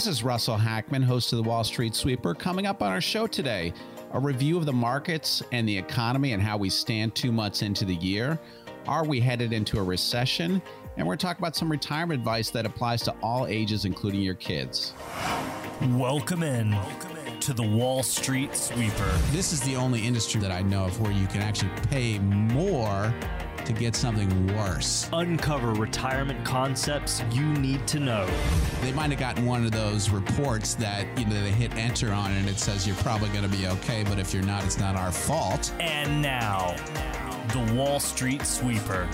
This is Russell Hackmann, host of the Wall Street Sweeper. Coming up on our show today, a review of the markets and the economy and how we stand two months into the year. Are we headed into a recession? And we're to talk about some retirement advice that applies to all ages, including your kids. Welcome in. Welcome in to the Wall Street Sweeper. This is the only industry that I know of where you can actually pay more to get something worse. Uncover retirement concepts you need to know. They might have gotten one of those reports that you know they hit enter on and it says you're probably going to be okay, but if you're not, it's not our fault. And now, the Wall Street Sweeper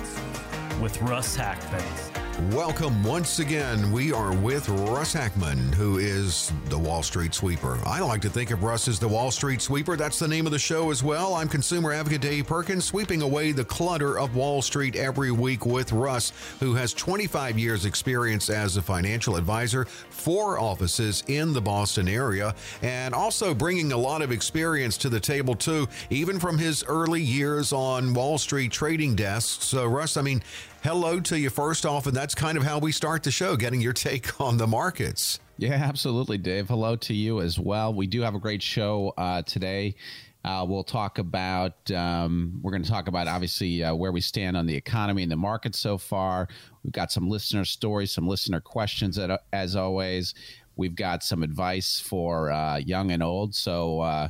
with Russ Hackmann. Welcome once again. We are with Russ Hackmann, who is the Wall Street Sweeper. I like to think of Russ as the Wall Street Sweeper. That's the name of the show as well. I'm consumer advocate Dave Perkins, sweeping away the clutter of Wall Street every week with Russ, who has 25 years' experience as a financial advisor, four offices in the Boston area, and also bringing a lot of experience to the table, too, even from his early years on Wall Street trading desks. So, Russ, I mean, hello to you first off, and that's kind of how we start the show, getting your take on the markets. Yeah, absolutely, Dave. Hello to you as well. We do have a great show uh, today. Uh, we'll talk about, um, we're going to talk about obviously uh, where we stand on the economy and the market so far. We've got some listener stories, some listener questions, that, as always. We've got some advice for uh, young and old. So, uh,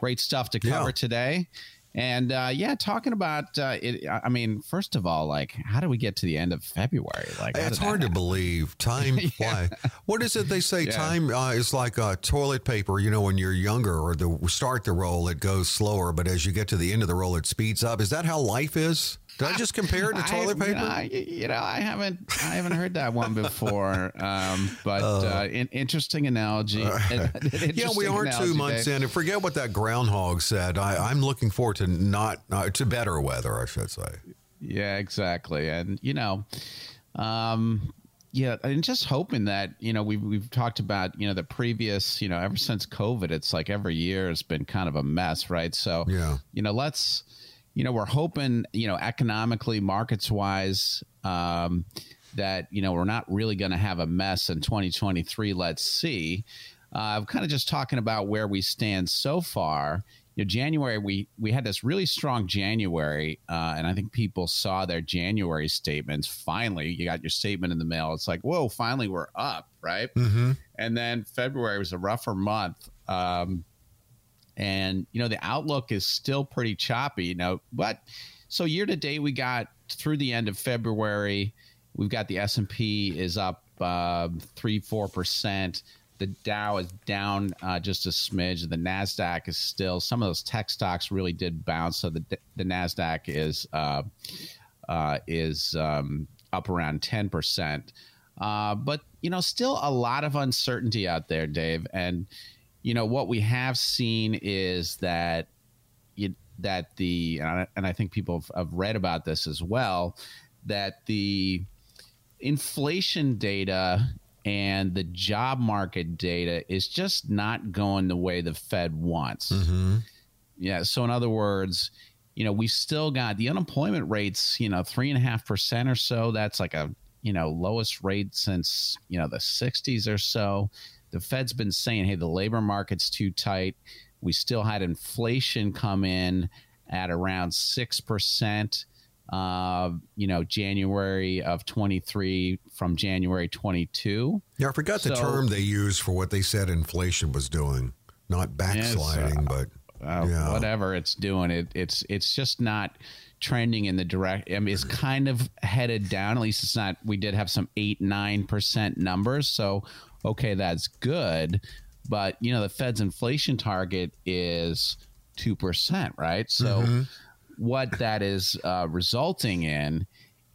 great stuff to cover yeah. today. And uh, yeah, talking about uh, it. I mean, first of all, like, how do we get to the end of February? Like, it's hard to believe. Time fly. What is it they say? Yeah. Time uh, is like toilet paper. You know, when you're younger or the start the roll, it goes slower, but as you get to the end of the roll, it speeds up. Is that how life is? Did I just compare it to toilet paper? I, you know, I haven't, I haven't heard that one before. Um, but uh, uh, in, interesting analogy. Uh, interesting yeah, we are two months Dave. in, and forget what that groundhog said. I, am looking forward to not uh, to better weather, I should say. Yeah, exactly, and you know, um, yeah, and just hoping that you know we've we've talked about you know the previous you know ever since COVID, it's like every year has been kind of a mess, right? So yeah, you know, let's you know, we're hoping, you know, economically, markets wise, um, that, you know, we're not really going to have a mess in 2023. Let's see. Uh, I'm kind of just talking about where we stand so far. You know, January, we, we had this really strong January, uh, and I think people saw their January statements. Finally, you got your statement in the mail. It's like, whoa, finally we're up, right? Mm-hmm. And then February was a rougher month. Um, and you know the outlook is still pretty choppy. You know, but so year to date we got through the end of February, we've got the S and P is up uh, three four percent. The Dow is down uh, just a smidge. The Nasdaq is still. Some of those tech stocks really did bounce. So the the Nasdaq is uh, uh, is um, up around ten percent. Uh, but you know, still a lot of uncertainty out there, Dave. And you know what we have seen is that it, that the and I think people have, have read about this as well that the inflation data and the job market data is just not going the way the Fed wants. Mm-hmm. Yeah. So in other words, you know, we still got the unemployment rates, you know, three and a half percent or so. That's like a, you know, lowest rate since, you know, the 60s or so the Fed's been saying, hey, the labor market's too tight. We still had inflation come in at around 6%. Uh, you know, January of 23 from January 22. Yeah, I forgot so, the term they used for what they said inflation was doing. Not backsliding, uh, but uh, yeah. whatever it's doing. It, it's it's just not trending in the direct. I mean, it's kind of headed down. At least it's not. We did have some eight nine percent numbers, so okay, that's good. But, you know, the Fed's inflation target is 2%, right? So mm-hmm. what that is uh, resulting in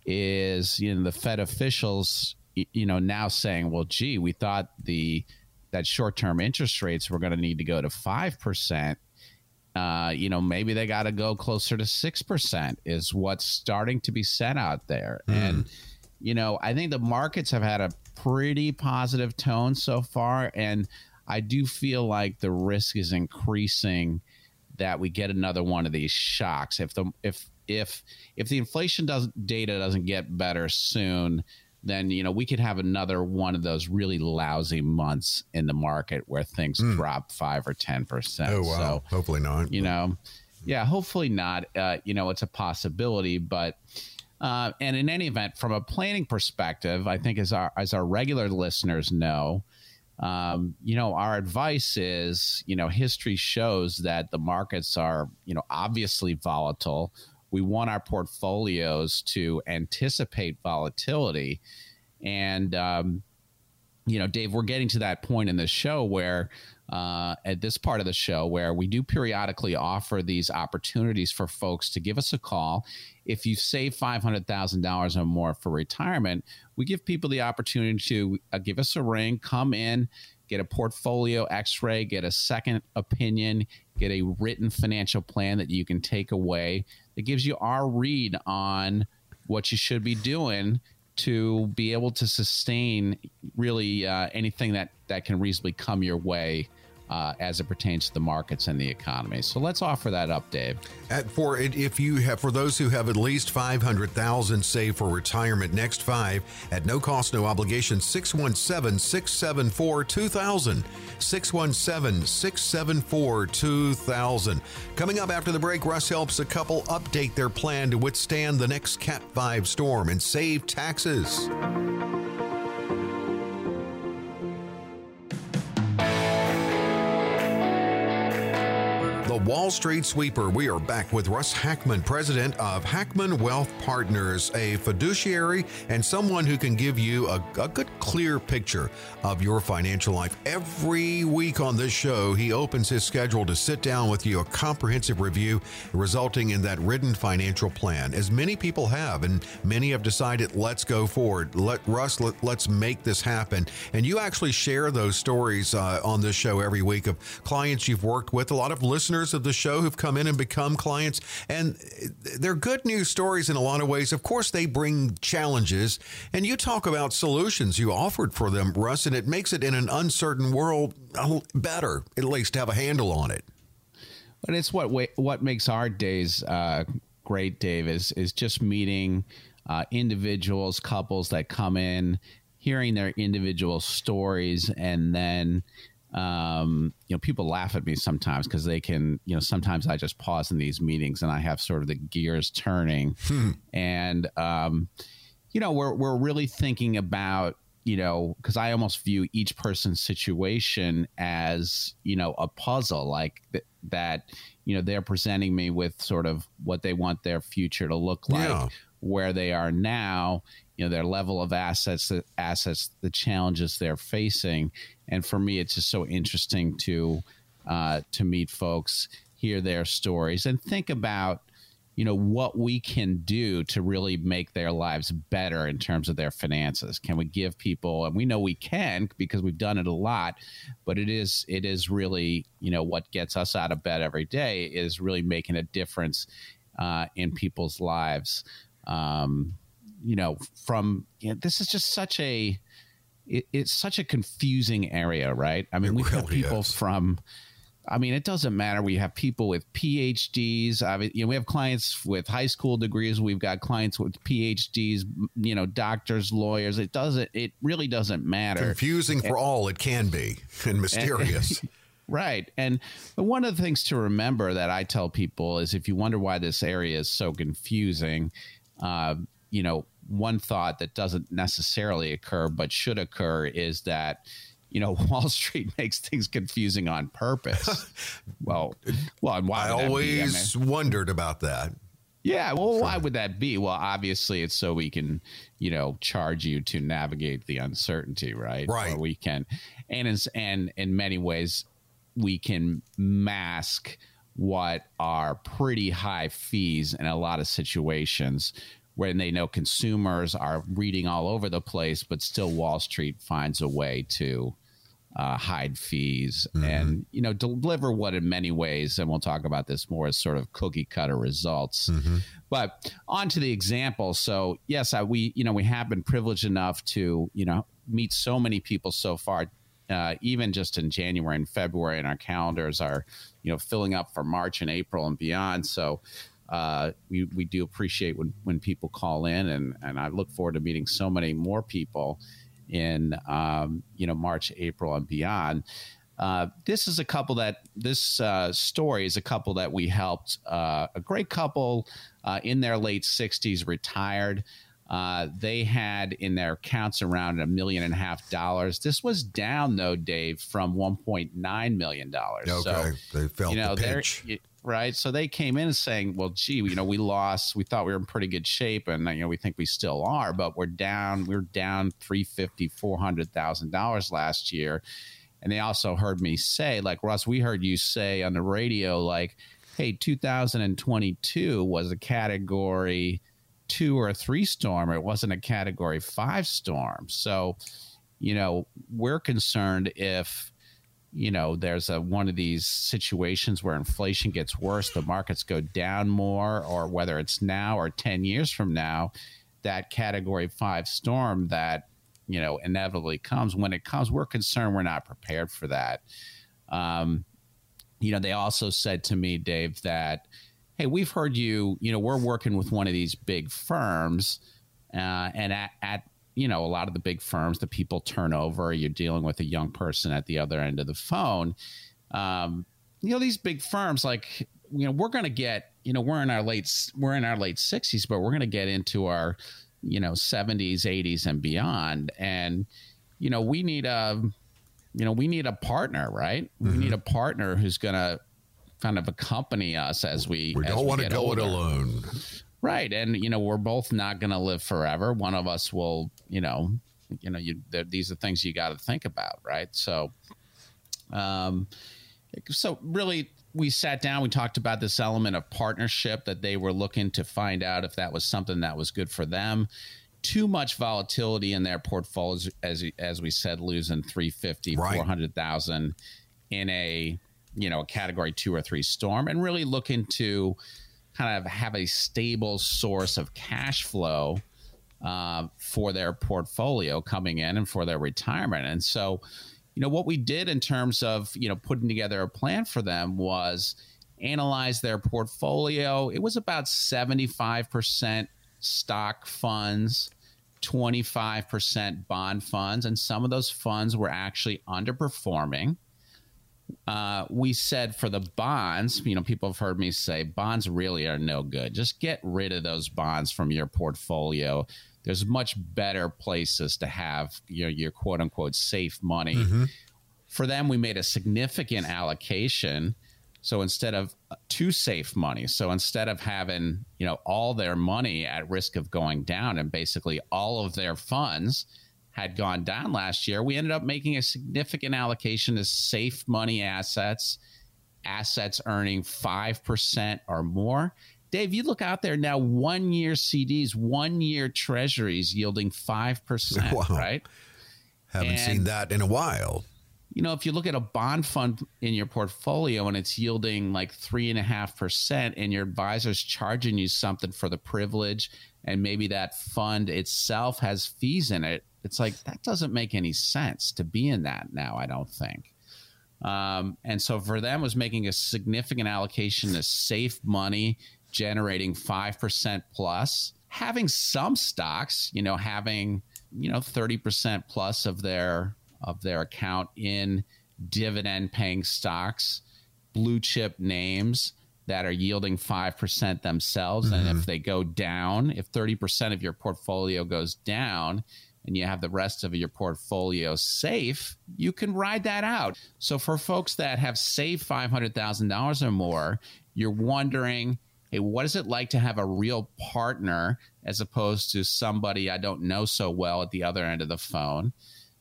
is, you know, the Fed officials, you know, now saying, well, gee, we thought the that short term interest rates were going to need to go to 5%. Uh, you know, maybe they got to go closer to 6% is what's starting to be said out there. Mm. And, you know, I think the markets have had a pretty positive tone so far. And I do feel like the risk is increasing that we get another one of these shocks. If the if if if the inflation doesn't data doesn't get better soon, then you know we could have another one of those really lousy months in the market where things drop five or ten percent. Oh wow! So Hopefully not. you know, yeah, hopefully not. Uh, you know, it's a possibility, but. Uh, and in any event, from a planning perspective, I think as our as our regular listeners know, um, you know, our advice is, you know, history shows that the markets are, you know, obviously volatile. We want our portfolios to anticipate volatility, and um, you know, Dave, we're getting to that point in the show where, uh, at this part of the show, where we do periodically offer these opportunities for folks to give us a call. If you save $500,000 or more for retirement, we give people the opportunity to uh, give us a ring, come in, get a portfolio x ray, get a second opinion, get a written financial plan that you can take away that gives you our read on what you should be doing to be able to sustain really uh, anything that that can reasonably come your way uh, as it pertains to the markets and the economy. So let's offer that up, Dave. At, for if you have for those who have at least five hundred thousand saved for retirement, next five at no cost, no obligation. 617-674-2000. 617-674-2000. Coming up after the break, Russ helps a couple update their plan to withstand the next Cat 5 storm and save taxes. Wall Street Sweeper. We are back with Russ Hackmann, president of Hackmann Wealth Partners, a fiduciary and someone who can give you a, a good, clear picture of your financial life. Every week on this show, he opens his schedule to sit down with you, a comprehensive review resulting in that written financial plan, as many people have, and many have decided, let's go forward. Let Russ, let, let's make this happen. And you actually share those stories uh, on this show every week of clients you've worked with, a lot of listeners of the show who've come in and become clients. And they're good news stories in a lot of ways. Of course, they bring challenges, and you talk about solutions you offered for them, Russ, and it makes it in an uncertain world better, at least to have a handle on it. But it's what what makes our days uh, great, Dave, is is just meeting uh, individuals, couples that come in, hearing their individual stories, and then um, you know people laugh at me sometimes because they can you know sometimes I just pause in these meetings and I have sort of the gears turning, and um, you know we're we're really thinking about you know because I almost view each person's situation as you know a puzzle like th- that you know they're presenting me with sort of what they want their future to look like Yeah. where they are now you know their level of assets the assets the challenges they're facing. And for me it's just so interesting to uh, to meet folks hear their stories and think about you know what we can do to really make their lives better in terms of their finances. Can we give people and we know we can because we've done it a lot but it is it is really you know what gets us out of bed every day is really making a difference uh, in people's lives. Um, you know from you know, this is just such a it, it's such a confusing area right i mean It we have really people is. from I mean, it doesn't matter. We have people with PhDs. I mean, you know, we have clients with high school degrees. We've got clients with PhDs. You know, doctors, lawyers. It doesn't. It really doesn't matter. Confusing for all it can be and mysterious. Right. And one of the things to remember that I tell people is if you wonder why this area is so confusing, uh, you know, one thought that doesn't necessarily occur but should occur is that, you know, Wall Street makes things confusing on purpose. well, well, and why I be? I mean- always wondered about that. yeah, well, why would that be? Well, obviously, it's so we can, you know, charge you to navigate the uncertainty, right? Right. Or we can, and in, and in many ways, we can mask what are pretty high fees in a lot of situations when they know consumers are reading all over the place, but still Wall Street finds a way to uh, hide fees and you know deliver what in many ways and we'll talk about this more as sort of cookie cutter results. But on to the example. So yes I, we you know we have been privileged enough to you know meet so many people so far uh, even just in january and february and our calendars are you know filling up for march and april and beyond. So uh, we, we do appreciate when, when people call in, and, and I look forward to meeting so many more people in um, you know March, April, and beyond. Uh, this is a couple that this uh, story is a couple that we helped. Uh, a great couple uh, in their late 60s retired. Uh, they had in their accounts around a million and a half dollars. This was down though, Dave, from 1.9 million dollars. Okay, so, they felt you know, the pinch. Right, so they came in saying, "Well, gee, you know, we lost. We thought we were in pretty good shape, and uh, you know, we think we still are, but we're down. We're down three fifty, four hundred thousand dollars last year." And they also heard me say, like Russ, we heard you say on the radio, like, "Hey, 2022 was a category two or three storm. It wasn't a category five storm." So, you know, we're concerned if you know there's a one of these situations where inflation gets worse the markets go down more or whether it's now or 10 years from now that category 5 storm that you know inevitably comes. When it comes we're concerned we're not prepared for that. Um, you know they also said to me dave that hey we've heard you you know we're working with one of these big firms uh, and at, at you know, a lot of the big firms, the people turn over. You're dealing with a young person at the other end of the phone. Um, you know, these big firms, like you know, we're going to get, you know, we're in our late, we're in our late sixties, but we're going to get into our, you know, seventies, eighties, and beyond. And you know, we need a, you know, we need a partner, right? Mm-hmm. We need a partner who's going to kind of accompany us as we. We don't want to go older. it alone. Right, and you know we're both not going to live forever. One of us will, you know, you know, you these are things you got to think about, right? So, um, so really, we sat down. We talked about this element of partnership that they were looking to find out if that was something that was good for them. Too much volatility in their portfolios, as as we said, losing 350, right. 400,000 in a you know a category two or three storm, and really looking to kind of have a stable source of cash flow uh, for their portfolio coming in and for their retirement. And so, you know, what we did in terms of, you know, putting together a plan for them was analyze their portfolio. It was about 75% stock funds, 25% bond funds, and some of those funds were actually underperforming uh, we said for the bonds, you know, people have heard me say bonds really are no good. Just get rid of those bonds from your portfolio. There's much better places to have your, your quote unquote safe money. Mm-hmm. For them, we made a significant allocation. So instead of uh, two safe money, so instead of having, you know, all their money at risk of going down and basically all of their funds – had gone down last year, we ended up making a significant allocation to safe money assets, assets earning 5% or more. Dave, you look out there now, one year CDs, one year treasuries yielding 5%, wow. right? Haven't and, seen that in a while. You know, if you look at a bond fund in your portfolio and it's yielding like 3.5%, and your advisor's charging you something for the privilege, and maybe that fund itself has fees in it, it's like that doesn't make any sense to be in that now. I don't think. Um, and so for them was making a significant allocation to safe money, generating five percent plus, having some stocks, you know, having you know thirty percent plus of their of their account in dividend paying stocks, blue chip names that are yielding 5% themselves. Mm-hmm. And if they go down, if 30% of your portfolio goes down, and you have the rest of your portfolio safe, you can ride that out. So for folks that have saved $500,000 or more, you're wondering, hey, what is it like to have a real partner as opposed to somebody I don't know so well at the other end of the phone?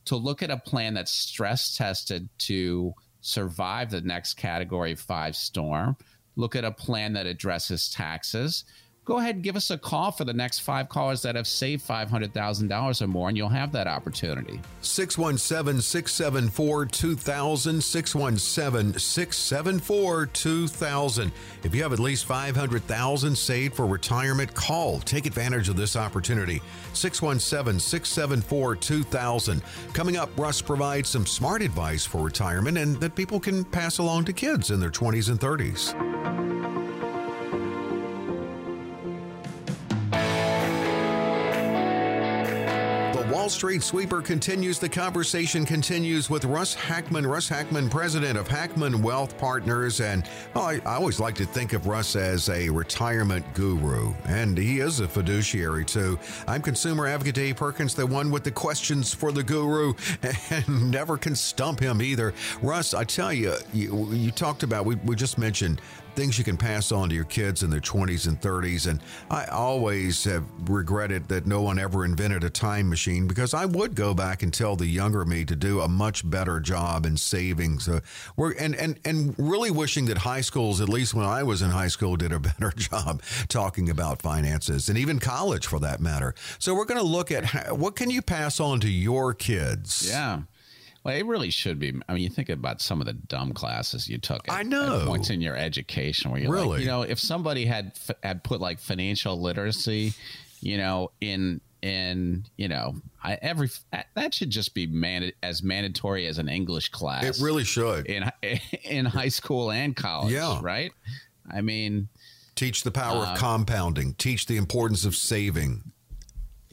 To look at a plan that's stress tested to survive the next category five storm, look at a plan that addresses taxes go ahead and give us a call for the next five callers that have saved $500,000 or more, and you'll have that opportunity. 617 674 2000. 617 674 2000. If you have at least 500000 saved for retirement, call. Take advantage of this opportunity. 617 674 2000. Coming up, Russ provides some smart advice for retirement and that people can pass along to kids in their 20s and 30s. Wall Street Sweeper continues. The conversation continues with Russ Hackmann. Russ Hackmann, president of Hackmann Wealth Partners. And oh, I, I always like to think of Russ as a retirement guru, and he is a fiduciary too. I'm consumer advocate Dave Perkins, the one with the questions for the guru, and never can stump him either. Russ, I tell you, you, you talked about, we, we just mentioned things you can pass on to your kids in their 20s and 30s. And I always have regretted that no one ever invented a time machine because I would go back and tell the younger me to do a much better job in savings. Uh, we're, and, and, and really wishing that high schools, at least when I was in high school, did a better job talking about finances and even college for that matter. So we're going to look at how, what can you pass on to your kids? Yeah. Well, it really should be. I mean, you think about some of the dumb classes you took. At, I know points in your education where you're really, like, you know, if somebody had had put like financial literacy, you know, in in you know, I, every that should just be man as mandatory as an English class. It really should in in high school and college. Yeah, right. I mean, teach the power uh, of compounding. Teach the importance of saving.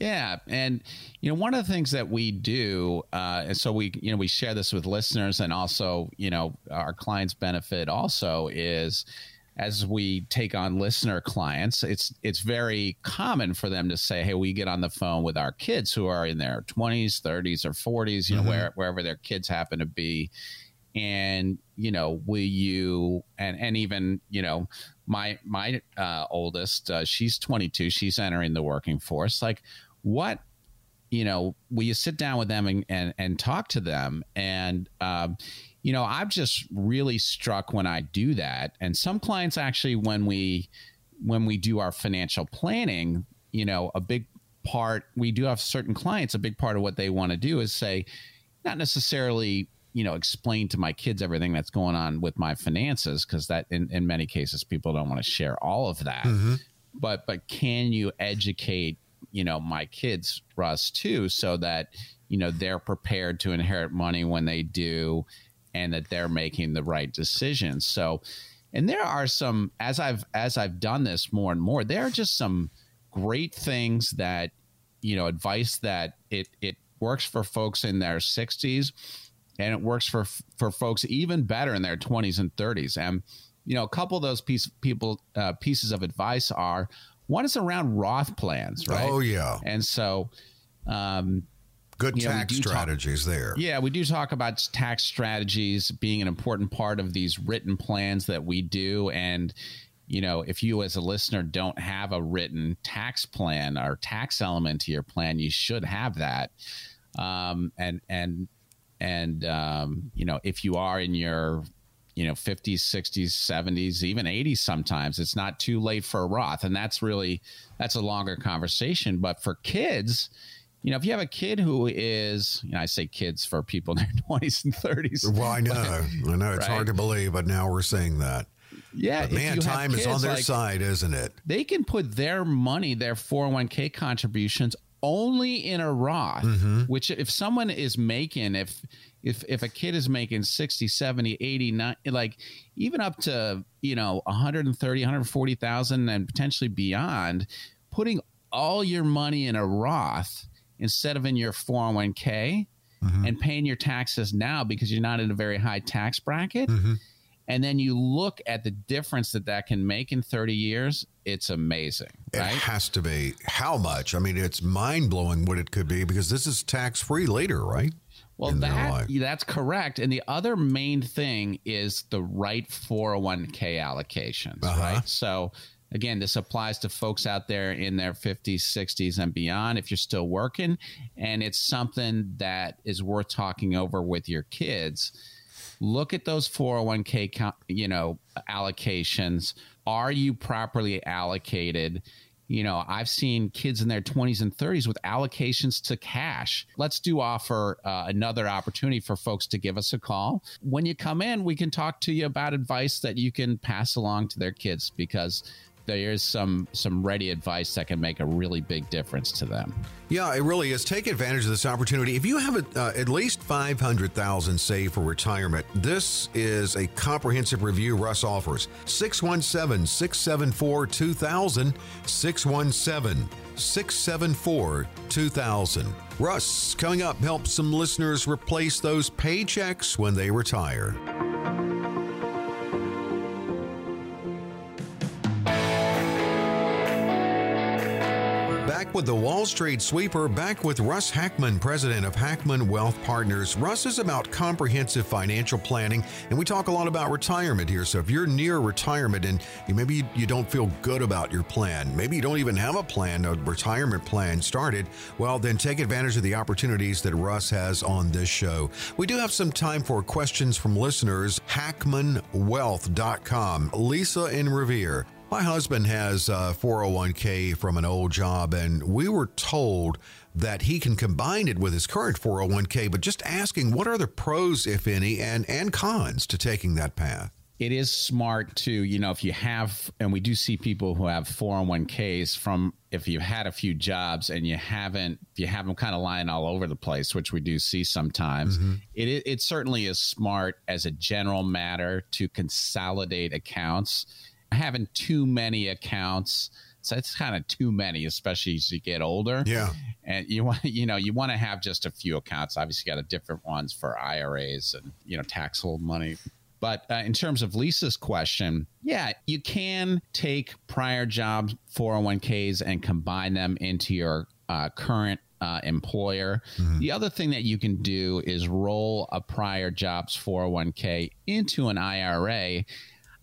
Yeah, and you know one of the things that we do, uh, and so we you know we share this with listeners, and also you know our clients benefit also is as we take on listener clients, it's it's very common for them to say, "Hey, we get on the phone with our kids who are in their twenties, thirties, or forties, you know, mm-hmm. where, wherever their kids happen to be." and you know will you and and even you know my my uh, oldest uh, she's 22 she's entering the working force like what you know will you sit down with them and and, and talk to them? And um, you know i'm just really struck when i do that. And some clients actually when we when we do our financial planning you know a big part we do have certain clients a big part of what they want to do is say not necessarily you know explain to my kids everything that's going on with my finances because that in, in many cases people don't want to share all of that. Mm-hmm. but but can you educate you know my kids russ too so that you know they're prepared to inherit money when they do and that they're making the right decisions. So and there are some as i've as i've done this more and more there are just some great things that you know advice that it it works for folks in their 60s and it works for for folks even better in their 20s and 30s and you know a couple of those piece people uh, pieces of advice are one is around Roth plans, right? Oh yeah. And so, um, good tax know, strategies talk, there. Yeah, we do talk about tax strategies being an important part of these written plans that we do, and you know, if you as a listener don't have a written tax plan or tax element to your plan, you should have that. Um, and and and um, you know, if you are in your you know 50s 60s 70s even 80s sometimes it's not too late for a roth and that's really that's a longer conversation but for kids you know if you have a kid who is you know i say kids for people in their 20s and 30s well i know but, i know it's right? hard to believe but now we're saying that yeah, but man, time kids, is on their like, side, isn't it? They can put their money, their 401k contributions only in a Roth, mm-hmm. which if someone is making, if if if a kid is making 60 70 80 90, like even up to you know 130 140,000 and potentially beyond putting all your money in a Roth instead of in your 401k mm-hmm. and paying your taxes now because you're not in a very high tax bracket mm-hmm. and then you look at the difference that that can make in 30 years it's amazing right? it has to be how much i mean it's mind-blowing what it could be because this is tax-free later right well, that that's correct. And the other main thing is the right 401k allocations, uh-huh. right? So again, this applies to folks out there in their 50s, 60s, and beyond if you're still working. And it's something that is worth talking over with your kids. Look at those 401k, you know, allocations. Are you properly allocated? You know, I've seen kids in their 20s and 30s with allocations to cash. Let's do offer uh, another opportunity for folks to give us a call. When you come in, we can talk to you about advice that you can pass along to their kids because there's some some ready advice that can make a really big difference to them. Yeah, it really is. Take advantage of this opportunity. If you have a, uh, at least five hundred thousand saved for retirement, this is a comprehensive review Russ offers. 617 674 2000 617 674 2000. Russ, coming up, helps some listeners replace those paychecks when they retire. With the Wall Street Sweeper, back with Russ Hackmann, president of Hackmann Wealth Partners. Russ is about comprehensive financial planning, and we talk a lot about retirement here. So if you're near retirement and maybe you don't feel good about your plan, maybe you don't even have a plan, a retirement plan started, well, then take advantage of the opportunities that Russ has on this show. We do have some time for questions from listeners. HackmannWealth.com. Lisa in Revere. My husband has a 401k from an old job, and we were told that he can combine it with his current 401k, but just asking what are the pros, if any, and, and cons to taking that path? It is smart to, you know, if you have, and we do see people who have 401ks from if you've had a few jobs and you haven't, if you have them kind of lying all over the place, which we do see sometimes, mm-hmm. it, it certainly is smart as a general matter to consolidate accounts having too many accounts. So it's kind of too many, especially as you get older. Yeah. And you want, you know, you want to have just a few accounts. Obviously, got a different ones for IRAs and you know taxable money. But uh, in terms of Lisa's question, yeah, you can take prior jobs 401ks and combine them into your uh, current uh, employer. Mm-hmm. The other thing that you can do is roll a prior jobs 401k into an IRA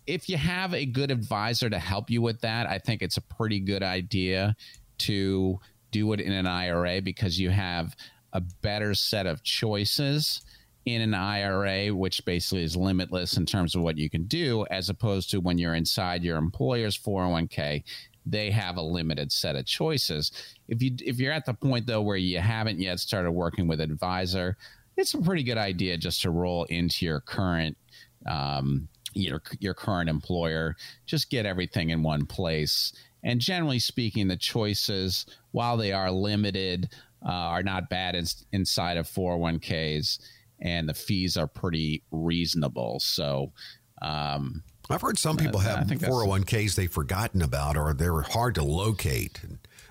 if you have a good advisor to help you with that, I think it's a pretty good idea to do it in an IRA because you have a better set of choices in an IRA, which basically is limitless in terms of what you can do, as opposed to when you're inside your employer's 401k, they have a limited set of choices. If you if you're at the point though where you haven't yet started working with advisor, it's a pretty good idea just to roll into your current um, your your current employer. Just get everything in one place. And generally speaking, the choices, while they are limited, uh, are not bad in, inside of 401ks, and the fees are pretty reasonable. So. Um, I've heard some people have 401ks they've forgotten about or they're hard to locate.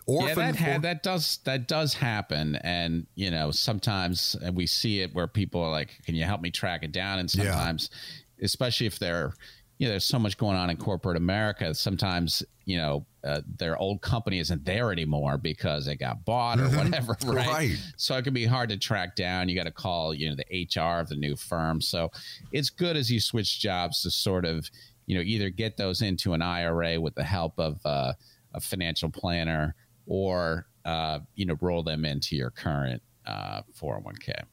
Orphan yeah, that ha- that does that does happen, and you know sometimes we see it where people are like, "Can you help me track it down?" And sometimes especially if they're you know there's so much going on in corporate America. Sometimes you know uh, their old company isn't there anymore because they got bought or mm-hmm. whatever, right? right? So it can be hard to track down. You got to call you know the HR of the new firm. So it's good as you switch jobs to sort of you know either get those into an IRA with the help of uh, a financial planner or uh, you know roll them into your current 401k.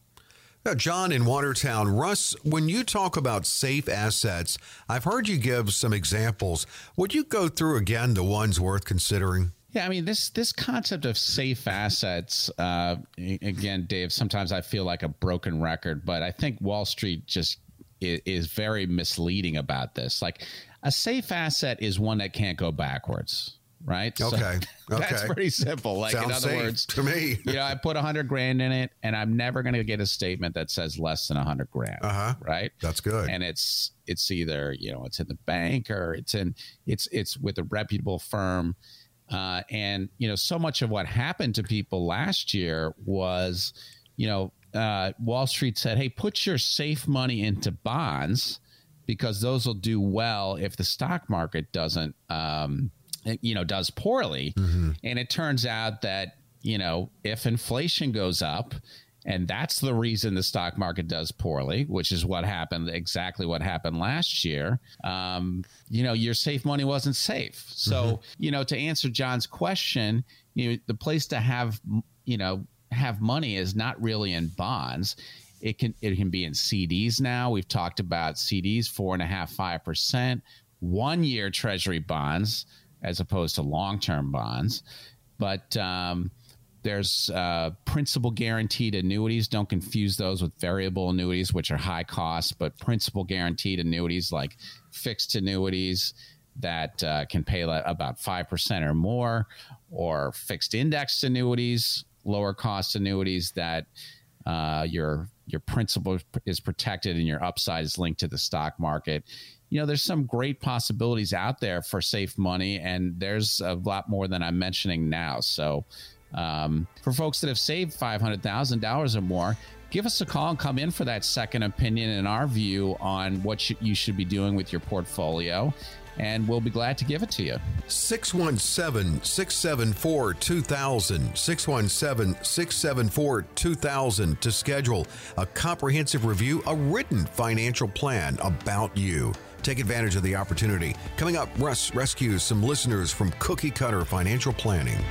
Now, John in Watertown, Russ, when you talk about safe assets, I've heard you give some examples. Would you go through again the ones worth considering? Yeah, I mean this this concept of safe assets. Uh, again, Dave. Sometimes I feel like a broken record, but I think Wall Street just is, is very misleading about this. Like a safe asset is one that can't go backwards right? Okay. So okay. That's pretty simple. Like Sounds in other words, to me, you know, I put a hundred grand in it, and I'm never going to get a statement that says less than a hundred grand. Uh-huh. Right. That's good. And it's it's either you know it's in the bank or it's in it's it's with a reputable firm. Uh, and you know, so much of what happened to people last year was, you know, uh, Wall Street said, "Hey, put your safe money into bonds." Because those will do well if the stock market doesn't um, you know does poorly mm-hmm. and it turns out that you know if inflation goes up and that's the reason the stock market does poorly which is what happened exactly what happened last year um, you know your safe money wasn't safe so mm-hmm. you know to answer john's question you know the place to have you know have money is not really in bonds it can it can be in CDs now. We've talked about CDs four and a half five percent, one year Treasury bonds as opposed to long term bonds. But um, there's uh, principal guaranteed annuities. Don't confuse those with variable annuities, which are high cost, but principal guaranteed annuities like fixed annuities that uh, can pay about 5% or more, or fixed indexed annuities, lower cost annuities that uh, your your principal is protected and your upside is linked to the stock market you know, there's some great possibilities out there for safe money, and there's a lot more than I'm mentioning now. So, um, for folks that have saved $500,000 or more, give us a call and come in for that second opinion and our view on what you should be doing with your portfolio and we'll be glad to give it to you. 617 674 2000. 617 674 2000 to schedule a comprehensive review, a written financial plan about you. Take advantage of the opportunity. Coming up, Russ rescues some listeners from cookie cutter financial planning.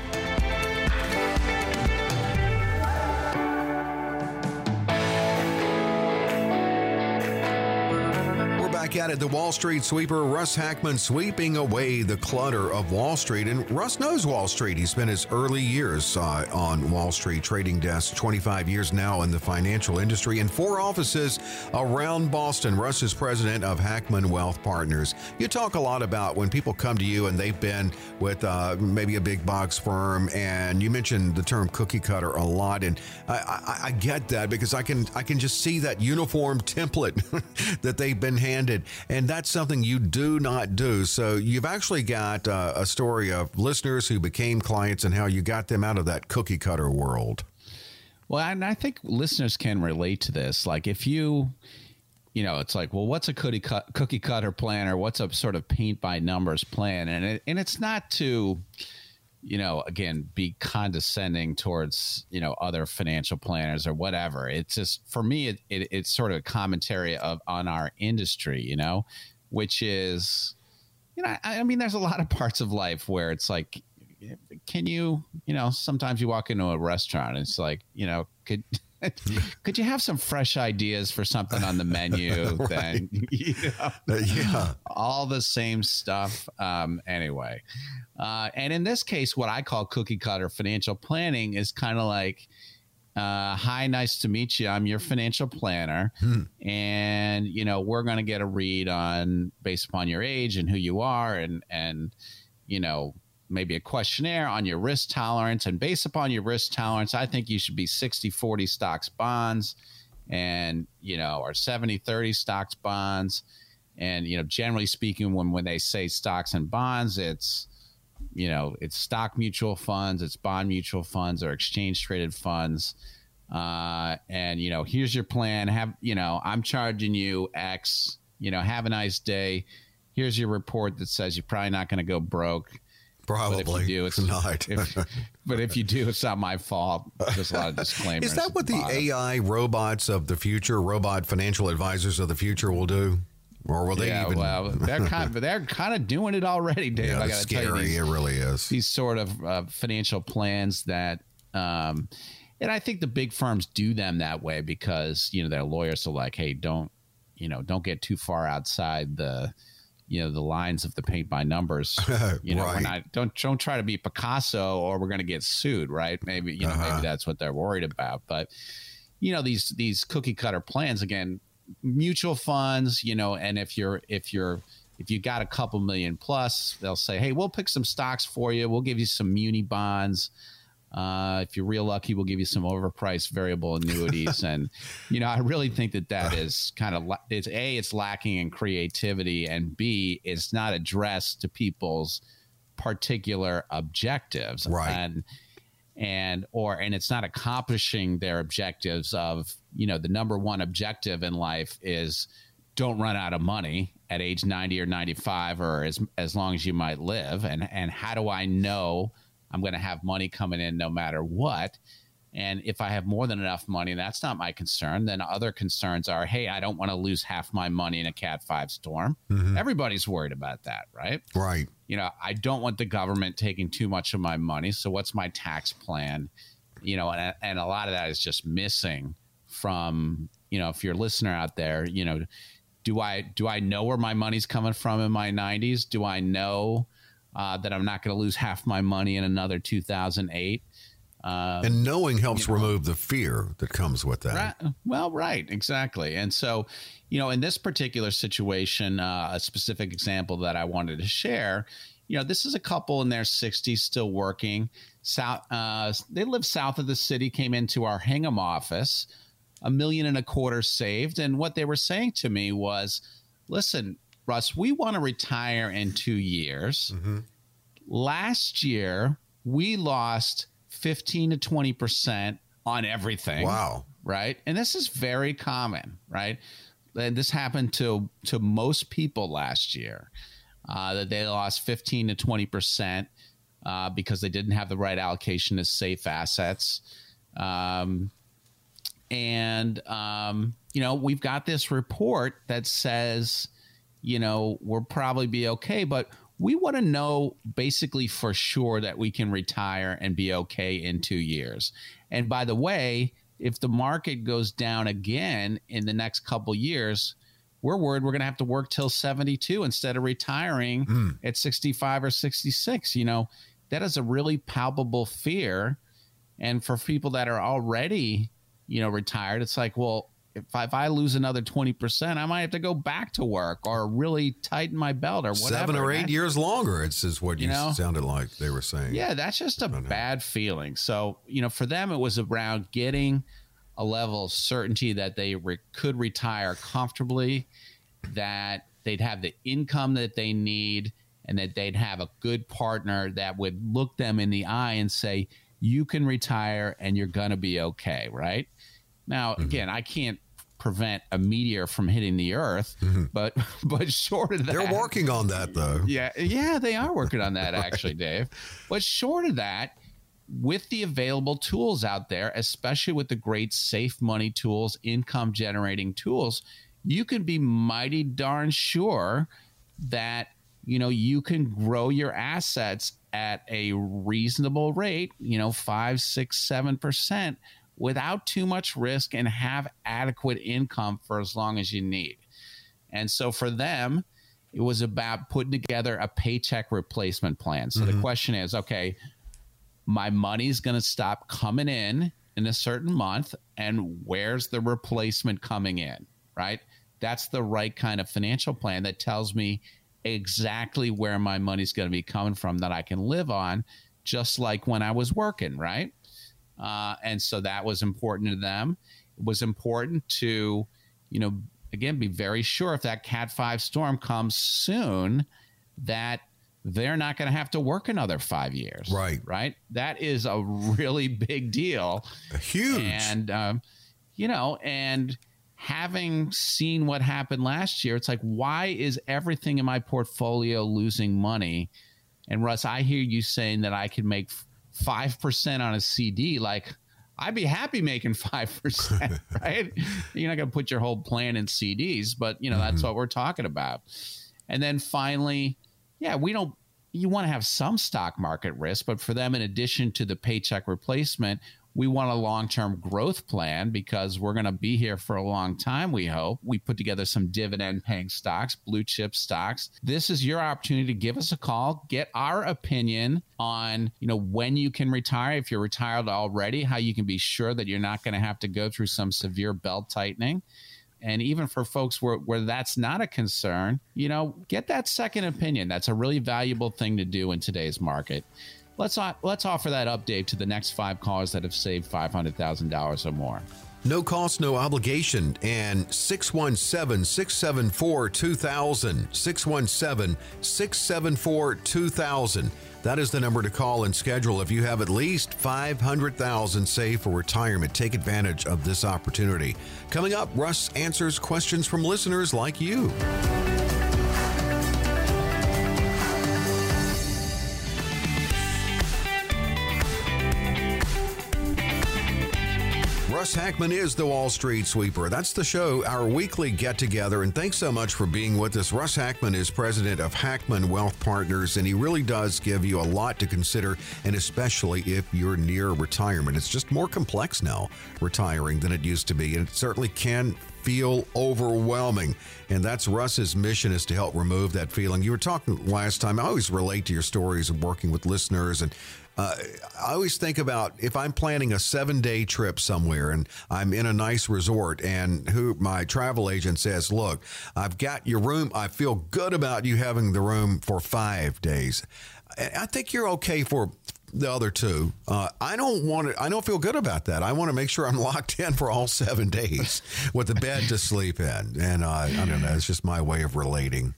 At. The Wall Street sweeper, Russ Hackmann sweeping away the clutter of Wall Street. And Russ knows Wall Street. He spent his early years uh, on Wall Street trading desks, 25 years now in the financial industry, and four offices around Boston. Russ is president of Hackmann Wealth Partners. You talk a lot about when people come to you and they've been with uh, maybe a big box firm, and you mentioned the term cookie cutter a lot. And I, I, I get that because I can I can just see that uniform template that they've been handed and that's something you do not do. So you've actually got uh, a story of listeners who became clients and how you got them out of that cookie cutter world. Well, and I think listeners can relate to this. Like if you, you know, it's like, well, what's a cookie cut, cookie cutter plan, or what's a sort of paint by numbers plan, and it, and it's not to you know, again, be condescending towards, you know, other financial planners or whatever. It's just, for me, it, it, it's sort of a commentary of on our industry, you know, which is, you know, I, I mean, there's a lot of parts of life where it's like, can you, you know, sometimes you walk into a restaurant and it's like, you know, could, could you have some fresh ideas for something on the menu? right. Then you know, yeah, all the same stuff. Um, anyway, uh, and in this case, what I call cookie cutter financial planning is kind of like, uh, hi, nice to meet you. I'm your financial planner, hmm. and you know we're going to get a read on based upon your age and who you are, and and you know maybe a questionnaire on your risk tolerance. And based upon your risk tolerance, I think you should be 60 40 stocks bonds and, you know, or 70 30 stocks bonds. And, you know, generally speaking, when, when they say stocks and bonds, it's, you know, it's stock mutual funds, it's bond mutual funds or exchange traded funds. Uh, and, you know, here's your plan. Have, you know, I'm charging you X, you know, have a nice day. Here's your report that says you're probably not going to go broke Probably. But if you do, it's not. if, but if you do, it's not my fault. There's a lot of disclaimers. Is that what the bottom. AI robots of the future, robot financial advisors of the future will do? Or will they yeah, even? Well, they're kind of, they're kind of doing it already, Dave. Yeah, I scary. These, it really is. These sort of uh, financial plans that, um, and I think the big firms do them that way because you know their lawyers are like, hey, don't, you know, don't get too far outside the you know the lines of the paint by numbers. You know, right. we're not don't don't try to be Picasso or we're going to get sued, right? Maybe you know uh-huh. maybe that's what they're worried about. But you know these these cookie cutter plans again, mutual funds. You know, and if you're if you're if you got a couple million plus, they'll say, hey, we'll pick some stocks for you. We'll give you some muni bonds. Uh, if you're real lucky, we'll give you some overpriced variable annuities. and, you know, I really think that that is kind of, it's A, it's lacking in creativity, and B, it's not addressed to people's particular objectives. Right. And, and or and it's not accomplishing their objectives of you know the number one objective in life is don't run out of money at age 90 or 95 or as as long as you might live and and how do i know I'm going to have money coming in no matter what. And if I have more than enough money, that's not my concern. Then other concerns are, hey, I don't want to lose half my money in a Cat 5 storm. Mm-hmm. Everybody's worried about that, right? Right. You know, I don't want the government taking too much of my money. So what's my tax plan? You know, and, and a lot of that is just missing from, you know, if you're a listener out there, you know, do I do I know where my money's coming from in my 90s? Do I know uh, that I'm not going to lose half my money in another 2008. Uh, and knowing helps you know, remove the fear that comes with that. Right, well, right, exactly. And so, you know, in this particular situation, uh, a specific example that I wanted to share, you know, this is a couple in their 60s still working. South, uh, they live south of the city, came into our Hingham office, a million and a quarter saved. And what they were saying to me was, listen, Russ, we want to retire in two years. Mm-hmm. Last year, we lost 15 to 20% on everything. Wow. Right. And this is very common, right? And this happened to, to most people last year uh, that they lost 15 to 20% uh, because they didn't have the right allocation of safe assets. Um, and, um, you know, we've got this report that says, you know, we'll probably be okay, but we want to know basically for sure that we can retire and be okay in two years. And by the way, if the market goes down again in the next couple years, we're worried we're going to have to work till 72 instead of retiring mm. at 65 or 66. You know, that is a really palpable fear. And for people that are already, you know, retired, it's like, well, if I, if I lose another 20%, I might have to go back to work or really tighten my belt or whatever. Seven or eight years longer, it's is what you, you know, sounded like they were saying. Yeah, that's just a bad feeling. So, you know, for them, it was around getting a level of certainty that they re- could retire comfortably, that they'd have the income that they need, and that they'd have a good partner that would look them in the eye and say, you can retire and you're going to be okay, right? Now, mm-hmm. again, I can't prevent a meteor from hitting the earth, mm-hmm. but but short of that, they're working on that though. Yeah, yeah, they are working on that actually, Dave. But short of that, with the available tools out there, especially with the great safe money tools, income generating tools, you can be mighty darn sure that you know you can grow your assets at a reasonable rate, you know, five, six, seven percent without too much risk and have adequate income for as long as you need. And so for them, it was about putting together a paycheck replacement plan. So mm-hmm. the question is okay, my money's going to stop coming in in a certain month, and where's the replacement coming in? Right? That's the right kind of financial plan that tells me exactly where my money's going to be coming from that I can live on, just like when I was working, right? Uh, and so that was important to them. It was important to, you know, again, be very sure if that Cat 5 storm comes soon, that they're not going to have to work another five years. Right. Right. That is a really big deal. Huge. And, um, you know, and having seen what happened last year, it's like, why is everything in my portfolio losing money? And Russ, I hear you saying that I can make 5% on a CD, like I'd be happy making 5%, right? You're not going to put your whole plan in CDs, but you know, that's mm-hmm. what we're talking about. And then finally, yeah, we don't you want to have some stock market risk, but for them in addition to the paycheck replacement, we want a long term growth plan because we're going to be here for a long time, we hope. We put together some dividend paying stocks, blue chip stocks. This is your opportunity to give us a call, get our opinion on, you know, when you can retire, if you're retired already, how you can be sure that you're not going to have to go through some severe belt tightening. And even for folks where, where that's not a concern, you know, get that second opinion. That's a really valuable thing to do in today's market. Let's let's offer that update to the next five callers that have saved five hundred thousand dollars or more. No cost, no obligation, and 617 674 2000. 617 674 2000. That is the number to call and schedule if you have at least 500,000 saved for retirement. Take advantage of this opportunity. Coming up, Russ answers questions from listeners like you. Russ Hackmann is the Wall Street Sweeper. That's the show, our weekly get together. And thanks so much for being with us. Russ Hackmann is president of Hackmann Wealth Partners, and he really does give you a lot to consider, and especially if you're near retirement. It's just more complex now, retiring, than it used to be. And it certainly can feel overwhelming. And that's Russ's mission is to help remove that feeling. You were talking last time. I always relate to your stories of working with listeners and uh, I always think about if I'm planning a seven day trip somewhere and I'm in a nice resort and who my travel agent says, look, I've got your room. I feel good about you having the room for five days. I think you're okay for the other two. Uh, I don't want to, I don't feel good about that. I want to make sure I'm locked in for all seven days with a bed to sleep in. And uh, I don't know, it's just my way of relating.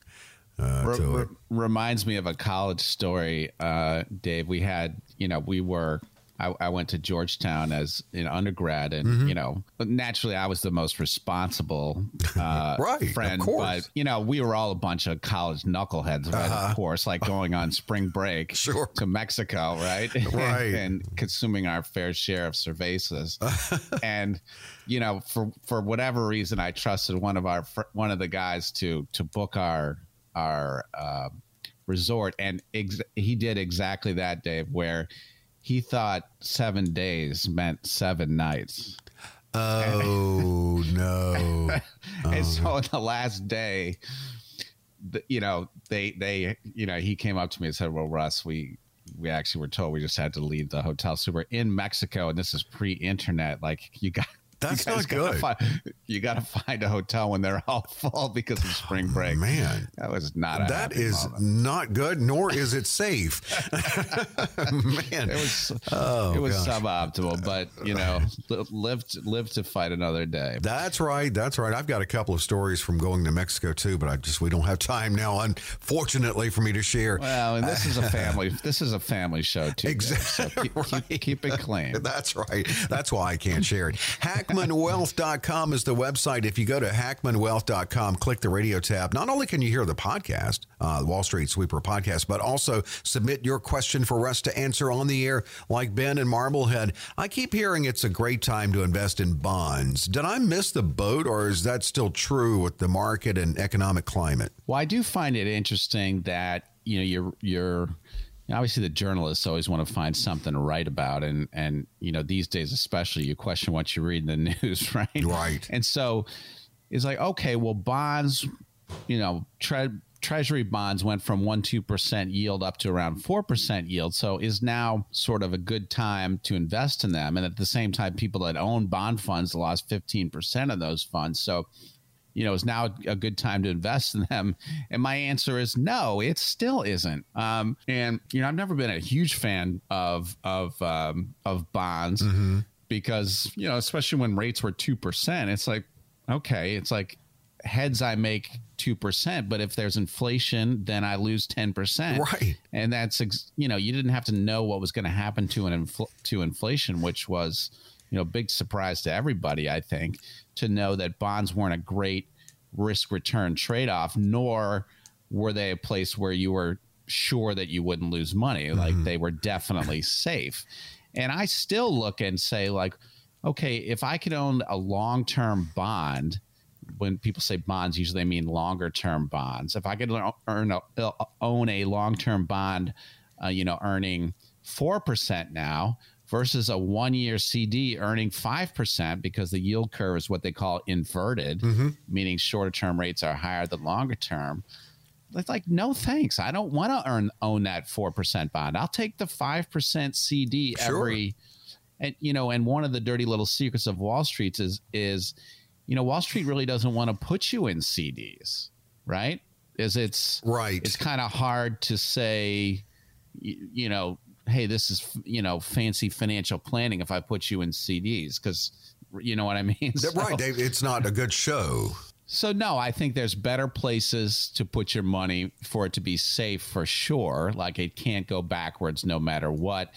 uh, Re- to re- it. reminds me of a college story, uh, Dave. We had, you know, we were. I, I went to Georgetown as an undergrad, and Mm-hmm. you know, naturally, I was the most responsible uh, Right, friend. But you know, we were all a bunch of college knuckleheads, right? Of course, like going on spring break Uh-huh. Sure. to Mexico, right? Right. and consuming our fair share of cervezas. and you know, for for whatever reason, I trusted one of our fr- one of the guys to to book our our uh, resort, and ex- he did exactly that, Dave, where he thought seven days meant seven nights. Oh no! and so um. on the last day, the, you know, they they you know he came up to me and said, "Well, Russ, we." We actually were told we just had to leave the hotel. So we're in Mexico, and this is pre-internet. Like you got, That's not good. Fi- you got to find a hotel when they're all full because of spring oh, break. Man, that was not a that is moment. not good, nor is it safe. Man, It was Oh, it was gosh. suboptimal, but you know, live to, live to fight another day. That's right. That's right. I've got a couple of stories from going to Mexico too, but I just we don't have time now, unfortunately, for me to share. Well, and this is a family. This is a family show too. Exactly So keep, right. keep, keep it clean. That's right. That's why I can't share it. Hackmannwealth.com is the website. If you go to hackmannwealth.com, click the radio tab, not only can you hear the podcast, uh, the Wall Street Sweeper podcast, but also submit your question for us to answer on the air, like Ben and Marblehead. I keep hearing it's a great time to invest in bonds. Did I miss the boat, or is that still true with the market and economic climate? Well, I do find it interesting that you know you're you're obviously the journalists always want to find something to write about, and and you know these days especially you question what you read in the news, right? Right. And so it's like okay, well bonds, you know, tre- treasury bonds went from one two percent yield up to around four percent yield, so is now sort of a good time to invest in them, and at the same time, people that own bond funds lost fifteen percent of those funds, so you know, is now a good time to invest in them? And my answer is no, it still isn't. Um, and you know, I've never been a huge fan of of um, of bonds because you know, especially when rates were two percent, it's like okay, it's like heads I make two percent, but if there's inflation, then I lose ten percent. Right. And that's you know, you didn't have to know what was going to happen to an infl- to inflation, which was you know, big surprise to everybody, I think, to know that bonds weren't a great risk return trade off, nor were they a place where you were sure that you wouldn't lose money. Like they were definitely safe. And I still look and say, like, okay, if I could own a long term bond, when people say bonds, usually they mean longer term bonds. If I could earn a, own a long term bond, uh, you know, earning four percent now versus a one year CD earning 5% because the yield curve is what they call inverted, mm-hmm. meaning shorter term rates are higher than longer term. It's like, no thanks. I don't want to earn own that 4% bond. I'll take the 5% CD Sure. every and you know, and one of the dirty little secrets of Wall Street is is you know, Wall Street really doesn't want to put you in CDs, right? Is it's Right. it's kind of hard to say you, you know hey this is you know fancy financial planning if i put you in cds because you know what i mean So- right, Dave. It's not a good show. so no i think there's better places to put your money for it to be safe for sure like it can't go backwards no matter what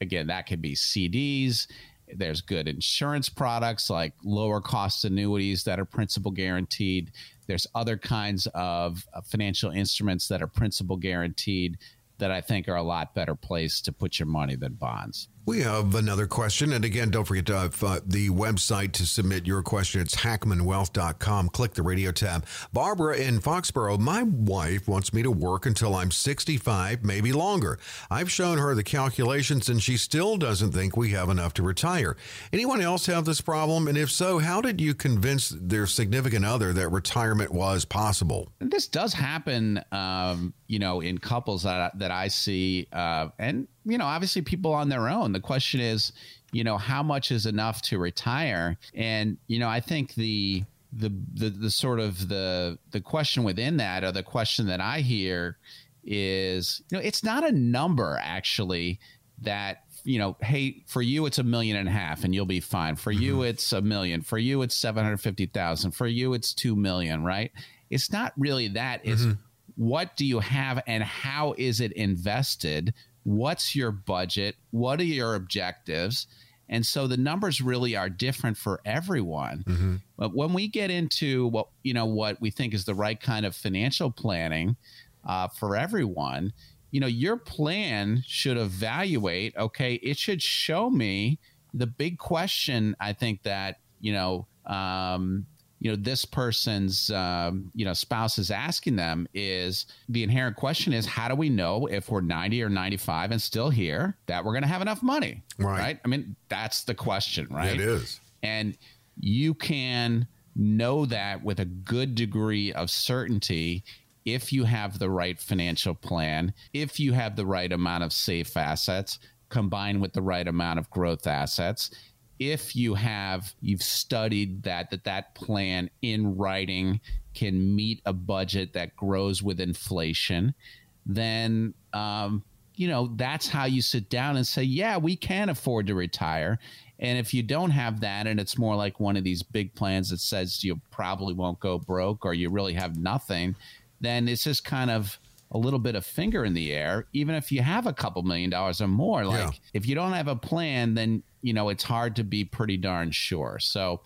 again that could be cds there's good insurance products like lower cost annuities that are principal guaranteed there's other kinds of financial instruments that are principal guaranteed that i think are a lot better place to put your money than bonds We have another question. And again, don't forget to have uh, the website to submit your question. It's hackmannwealth.com. Click the radio tab. Barbara in Foxborough, my wife wants me to work until I'm 65, maybe longer. I've shown her the calculations and she still doesn't think we have enough to retire. Anyone else have this problem? And if so, how did you convince their significant other that retirement was possible? This does happen, um, you know, in couples that that I see, uh, and you know, obviously people on their own. The question is, you know, how much is enough to retire? And you know, I think the the the, the sort of the the question within that, or the question that I hear, is you know, it's not a number actually that you know, hey, for you it's a million and a half and you'll be fine. For you mm-hmm. it's a million. For you it's seven hundred fifty thousand. For you it's two million. Right? It's not really that. It's mm-hmm. what do you have and how is it invested? What's your budget? What are your objectives? And so the numbers really are different for everyone. Mm-hmm. But when we get into what you know what we think is the right kind of financial planning uh, for everyone, you know, your plan should evaluate. Okay, it should show me the big question. I think that you know um, you know this person's um, you know spouse is asking them is the inherent question is how do we know if we're 90 or 95 and still here that we're going to have enough money? Right. right? I mean that's the question right? It is. And you can know that with a good degree of certainty if you have the right financial plan if you have the right amount of safe assets combined with the right amount of growth assets if you have you've studied that that that plan in writing can meet a budget that grows with inflation then um, you know that's how you sit down and say yeah we can afford to retire. And if you don't have that and it's more like one of these big plans that says you probably won't go broke or you really have nothing then it's just kind of a little bit of finger in the air, even if you have a couple million dollars or more. Like yeah. if you don't have a plan, then you know it's hard to be pretty darn sure. So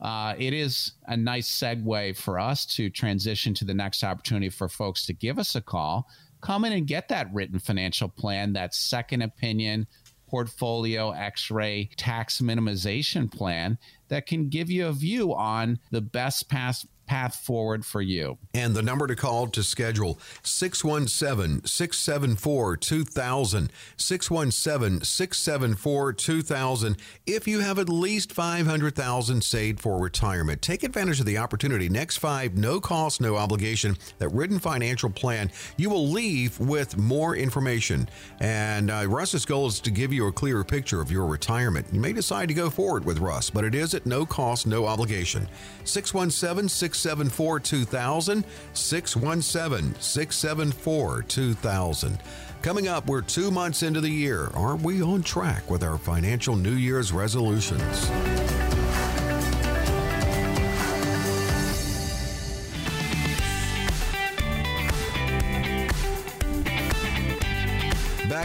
uh, it is a nice segue for us to transition to the next opportunity for folks to give us a call. Come in and get that written financial plan, that second opinion portfolio x ray tax minimization plan that can give you a view on the best path path forward for you. And the number to call to schedule 617 674 2000. 617 674 2000. If you have at least 500,000 saved for retirement, take advantage of the opportunity. Next five, no cost, no obligation, that written financial plan. You will leave with more information. And uh, Russ's goal is to give you a clearer picture of your retirement. You may decide to go forward with Russ, but it is at no cost, no obligation. 617 674 2000. 617 674 2000. Coming up, we're two months into the year. Are we on track with our financial New Year's resolutions?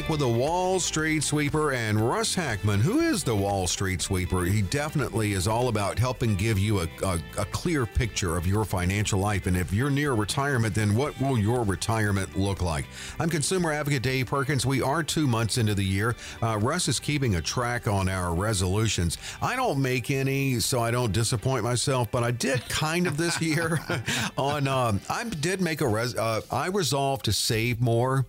Back with the Wall Street Sweeper and Russ Hackmann, Who is the Wall Street Sweeper? He definitely is all about helping give you a, a, a, clear picture of your financial life. And if you're near retirement, then what will your retirement look like? I'm consumer advocate Dave Perkins. We are two months into the year. Uh, Russ is keeping a track on our resolutions. I don't make any, so I don't disappoint myself, but I did kind of this year on, um, I did make a, res, uh, I resolved to save more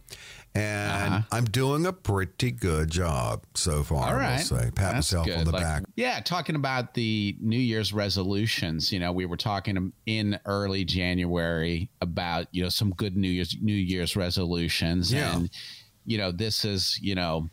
and uh-huh. I'm doing a pretty good job so far. All right. I will say, pat That's myself good. on the like, back. Yeah, talking about the New Year's resolutions. You know, we were talking in early January about you know some good New Year's New Year's resolutions, yeah. and you know this is you know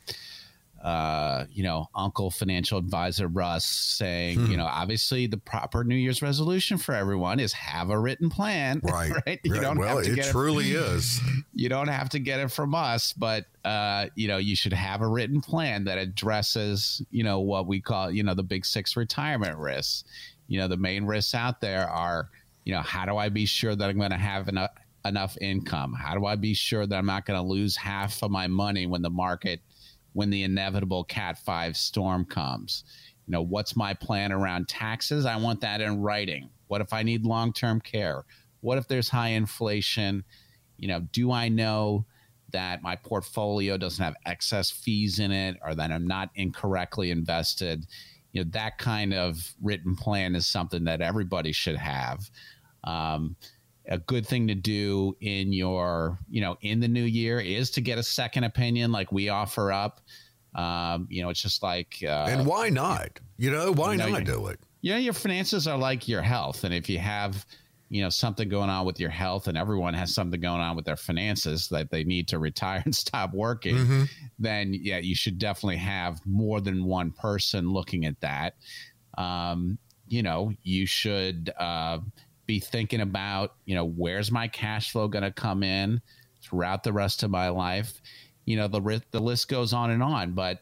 uh, you know, Uncle Financial Advisor Russ saying, hmm. you know, obviously the proper New Year's resolution for everyone is have a written plan. Right. right. You don't well, have to it get truly it, is. You don't have to get it from us, but uh, you know, you should have a written plan that addresses, you know, what we call, you know, the big six retirement risks. You know, the main risks out there are, you know, how do I be sure that I'm going to have enough enough income? How do I be sure that I'm not going to lose half of my money when the market when the inevitable Cat 5 storm comes. You know, what's my plan around taxes? I want that in writing. What if I need long term care? What if there's high inflation? You know, do I know that my portfolio doesn't have excess fees in it or that I'm not incorrectly invested? You know, that kind of written plan is something that everybody should have. Um, a good thing to do in your you know in the new year is to get a second opinion like we offer up. Um, you know it's just like uh, and why not? You know why you know, not do it? yeah your finances are like your health. And if you have you know something going on with your health and everyone has something going on with their finances that they need to retire and stop working mm-hmm. then yeah you should definitely have more than one person looking at that. Um, you know you should uh, be thinking about, you know, where's my cash flow going to come in throughout the rest of my life? You know, the the list goes on and on, but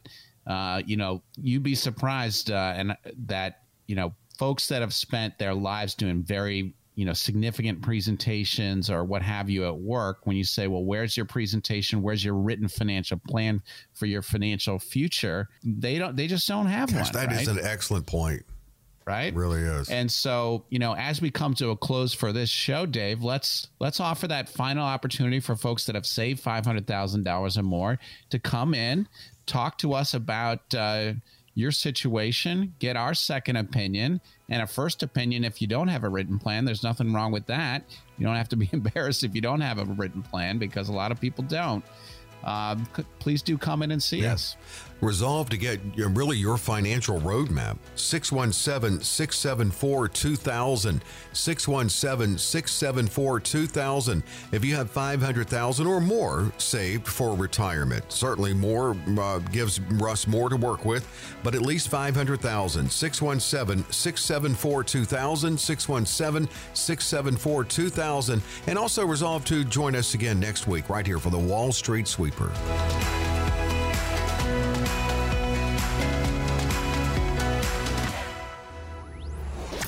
uh, you know, you'd be surprised uh, and that you know folks that have spent their lives doing very you know significant presentations or what have you at work when you say well where's your presentation where's your written financial plan for your financial future they don't they just don't have Gosh, one that right? is an excellent point. Right It really is. and so, you know, as we come to a close for this show, Dave, let's let's offer that final opportunity for folks that have saved five hundred thousand dollars or more to come in, talk to us about uh, your situation, get our second opinion and a first opinion. If you don't have a written plan, there's nothing wrong with that. You don't have to be embarrassed if you don't have a written plan because a lot of people don't. Um, c- please do come in and see us. Resolve to get really your financial roadmap. 617 674 2000. 617 674 2000. If you have 500000 or more saved for retirement, certainly more uh, gives Russ more to work with, but at least 500000 617 674 2000. 617 674 2000. And also resolve to join us again next week, right here for the Wall Street Sweeper.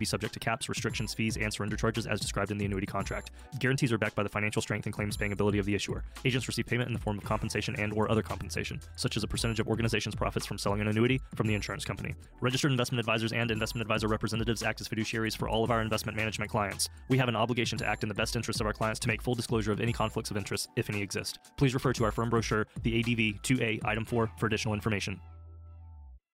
be subject to caps, restrictions, fees, and surrender charges as described in the annuity contract. Guarantees are backed by the financial strength and claims paying ability of the issuer. Agents receive payment in the form of compensation and or other compensation, such as a percentage of organization's profits from selling an annuity from the insurance company. Registered investment advisors and investment advisor representatives act as fiduciaries for all of our investment management clients. We have an obligation to act in the best interest of our clients to make full disclosure of any conflicts of interest, if any exist. Please refer to our firm brochure, the ADV 2A Item 4, for additional information.